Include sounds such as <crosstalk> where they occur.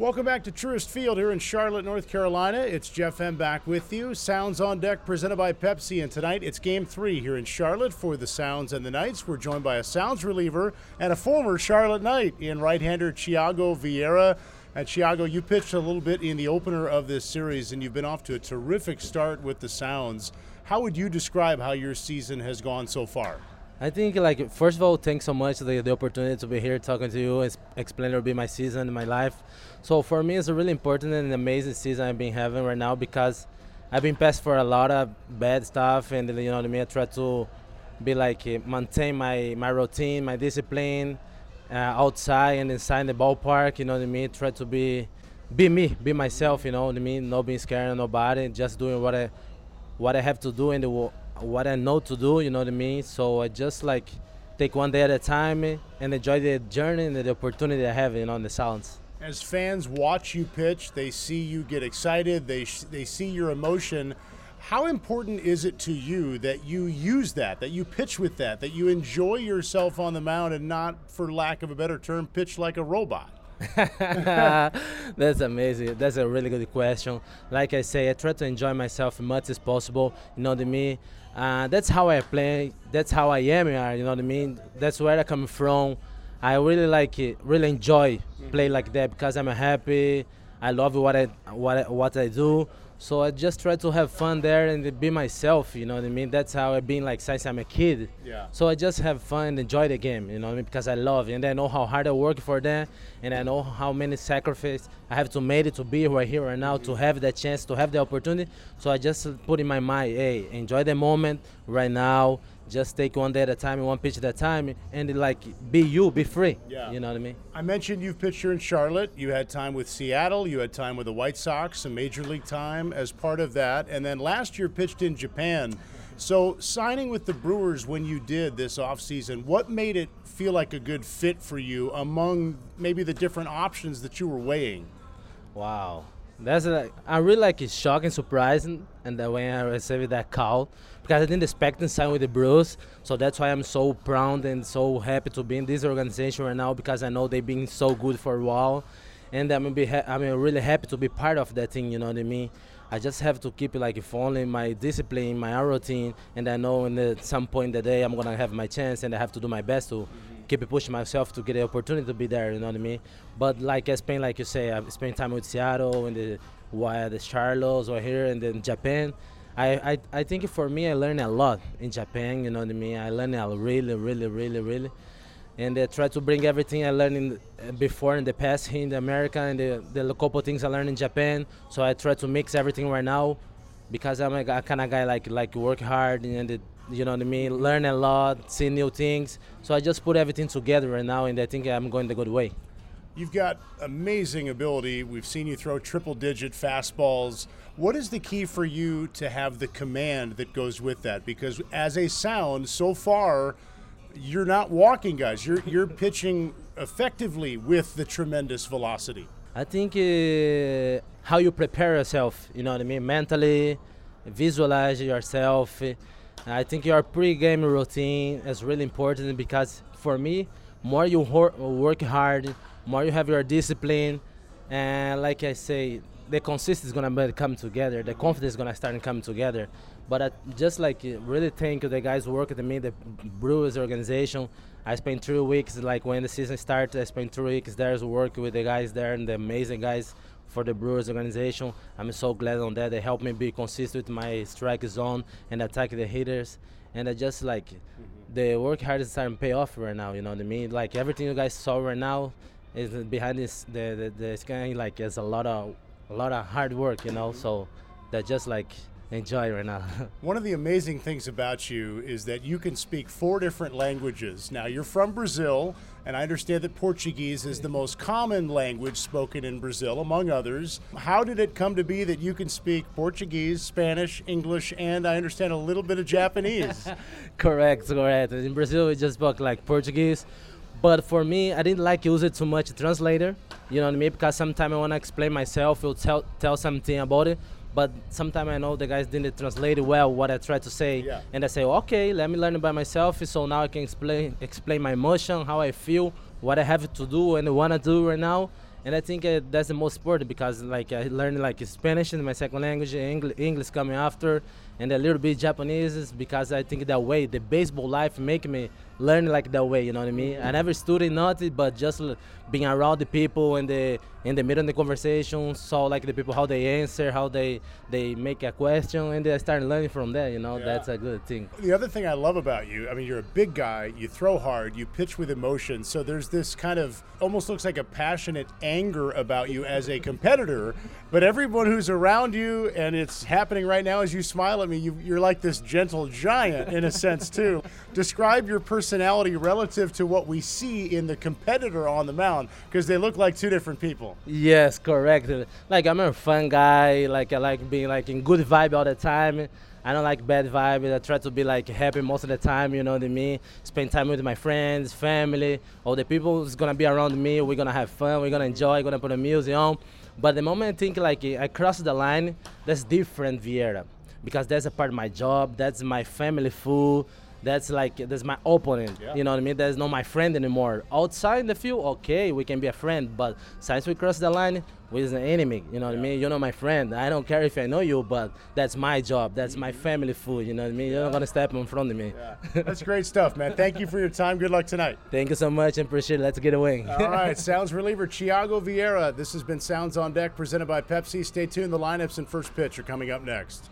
Welcome back to Truist Field here in Charlotte, North Carolina. It's Jeff Hem back with you. Sounds on Deck presented by Pepsi. And tonight it's game three here in Charlotte for the Sounds and the Knights. We're joined by a Sounds reliever and a former Charlotte Knight in right hander Thyago Vieira. And Thyago, you pitched a little bit in the opener of this series, and you've been off to a terrific start with the Sounds. How would you describe how your season has gone so far? I think, like, first of all, thanks so much for the, the opportunity to be here talking to you, and explain a bit my season my life. So for me, it's a really important and amazing season I've been having right now because I've been passed for a lot of bad stuff, and you know what I mean. I try to be like maintain my my routine, my discipline, uh, outside and inside the ballpark. You know what I mean. Try to be be me, be myself. You know what I mean. Not being scared of nobody, just doing what I what I have to do and what I know to do. You know what I mean. So I just like take one day at a time and enjoy the journey and the opportunity I have. You know, in the sounds as fans watch you pitch, they see you get excited, they, they see your emotion. How important is it to you that you use that, that you pitch with that, that you enjoy yourself on the mound and not, for lack of a better term, pitch like a robot? <laughs> That's amazing. That's a really good question. Like I say, I try to enjoy myself as much as possible. You know what I mean? Uh, that's how I play. That's how I am. You know what I mean? That's where I come from. I really like it, really enjoy play like that because I'm happy. I love what I what what I do. So I just try to have fun there and be myself. You know what I mean? That's how I've been like since I'm a kid. Yeah. So I just have fun and enjoy the game. You know what I mean? Because I love it and I know how hard I work for that, and I know how many sacrifices I have to make it to be right here right now mm-hmm. to have that chance to have the opportunity. So I just put in my mind, hey, enjoy the moment right now just take one day at a time one pitch at a time and like be you be free yeah you know what i mean i mentioned you've pitched here in charlotte you had time with seattle you had time with the white sox some major league time as part of that and then last year pitched in japan so signing with the brewers when you did this offseason what made it feel like a good fit for you among maybe the different options that you were weighing wow that's like I really like it's shocking, surprising, and the way I received that call because I didn't expect to sign with the Brewers. So that's why I'm so proud and so happy to be in this organization right now because I know they've been so good for a while, and I'm be ha- I'm really happy to be part of that thing. You know what I mean? I just have to keep it like following my discipline, my routine, and I know in the, some point in the day I'm gonna have my chance, and I have to do my best to mm-hmm. keep pushing myself to get the opportunity to be there. You know what I mean? But like I spent, like you say, I spent time with Seattle and the why the Charlottes or here and then Japan. I, I, I think for me, I learned a lot in Japan. You know what I mean? I learned a really, really, really, really, and I try to bring everything I learned in, uh, before in the past here in America and the, the couple things I learned in Japan. So I try to mix everything right now because I'm a, kind of guy like like work hard and the, you know what I mean, learn a lot, see new things. So I just put everything together right now, and I think I'm going the good way. You've got amazing ability. We've seen you throw triple digit fastballs. What is the key for you to have the command that goes with that? Because as a sound, so far, you're not walking guys. You're you're pitching effectively with the tremendous velocity. I think uh, how you prepare yourself, you know what I mean, mentally, visualize yourself. I think your pre-game routine is really important because for me, more you work hard, more you have your discipline, and like I say, the consistency is gonna come together. The confidence is gonna start coming together. But I just like really thank the guys who work at me, the Brewers organization. I spent three weeks, like when the season started, I spent three weeks there working with the guys there and the amazing guys for the Brewers organization. I'm so glad on that. They helped me be consistent with my strike zone and attack the hitters. And I just like mm-hmm. the work hard is starting to pay off right now. You know what I mean? Like everything you guys saw right now is behind this the the, the sky. Like it's a lot of a lot of hard work. You know, so that just like enjoy right now. <laughs> One of the amazing things about you is that you can speak four different languages. Now, you're from Brazil, and I understand that Portuguese is the most common language spoken in Brazil, among others. How did it come to be that you can speak Portuguese, Spanish, English, and I understand a little bit of Japanese? <laughs> correct, correct. In Brazil, we just spoke like Portuguese. But for me, I didn't like use it too much translator. You know what I mean? Because sometimes I want to explain myself, or tell tell something about it but sometimes I know the guys didn't translate well what I tried to say, yeah. and I say, okay, let me learn it by myself. So now I can explain explain my emotion, how I feel, what I have to do and want to do right now, and I think uh, that's the most important because like I learned like Spanish in my second language, English, English coming after, and a little bit Japanese is because I think that way the baseball life make me learn like that way. You know what I mean? I never studied nothing, but just being around the people and the in the middle of the conversation, saw like the people how they answer, how they they make a question, and I started learning from that. You know, Yeah. that's a good thing. The other thing I love about you, I mean, you're a big guy, you throw hard, you pitch with emotion. So there's this kind of almost looks like a passionate anger about you as a competitor. But everyone who's around you, and it's happening right now as you smile at me, you, you're like this gentle giant in a sense, too. Describe your personality relative to what we see in the competitor on the mound, because they look like two different people. Yes, correct. Like I'm a fun guy. Like I like being like in good vibe all the time. I don't like bad vibe. I try to be like happy most of the time. You know what I mean? Spend time with my friends, family, all the people who's gonna be around me. We're gonna have fun. We're gonna enjoy. we're Gonna put the music on. But the moment I think like I cross the line, that's different Vieira, because that's a part of my job. That's my family food. That's like that's my opponent. Yeah. You know what I mean? That's not my friend anymore. Outside the field, okay, we can be a friend. But since we cross the line, we're an enemy. You know what I mean? You're not my friend. I don't care if I know you, but that's my job. That's my family food. You know what I mean? You're not gonna step in front of me. That's great stuff, man. <laughs> Thank you for your time. Good luck tonight. Thank you so much and appreciate it. Let's get a win. All right, <laughs> Sounds reliever Thyago Vieira. This has been Sounds on Deck presented by Pepsi. Stay tuned. The lineups and first pitch are coming up next.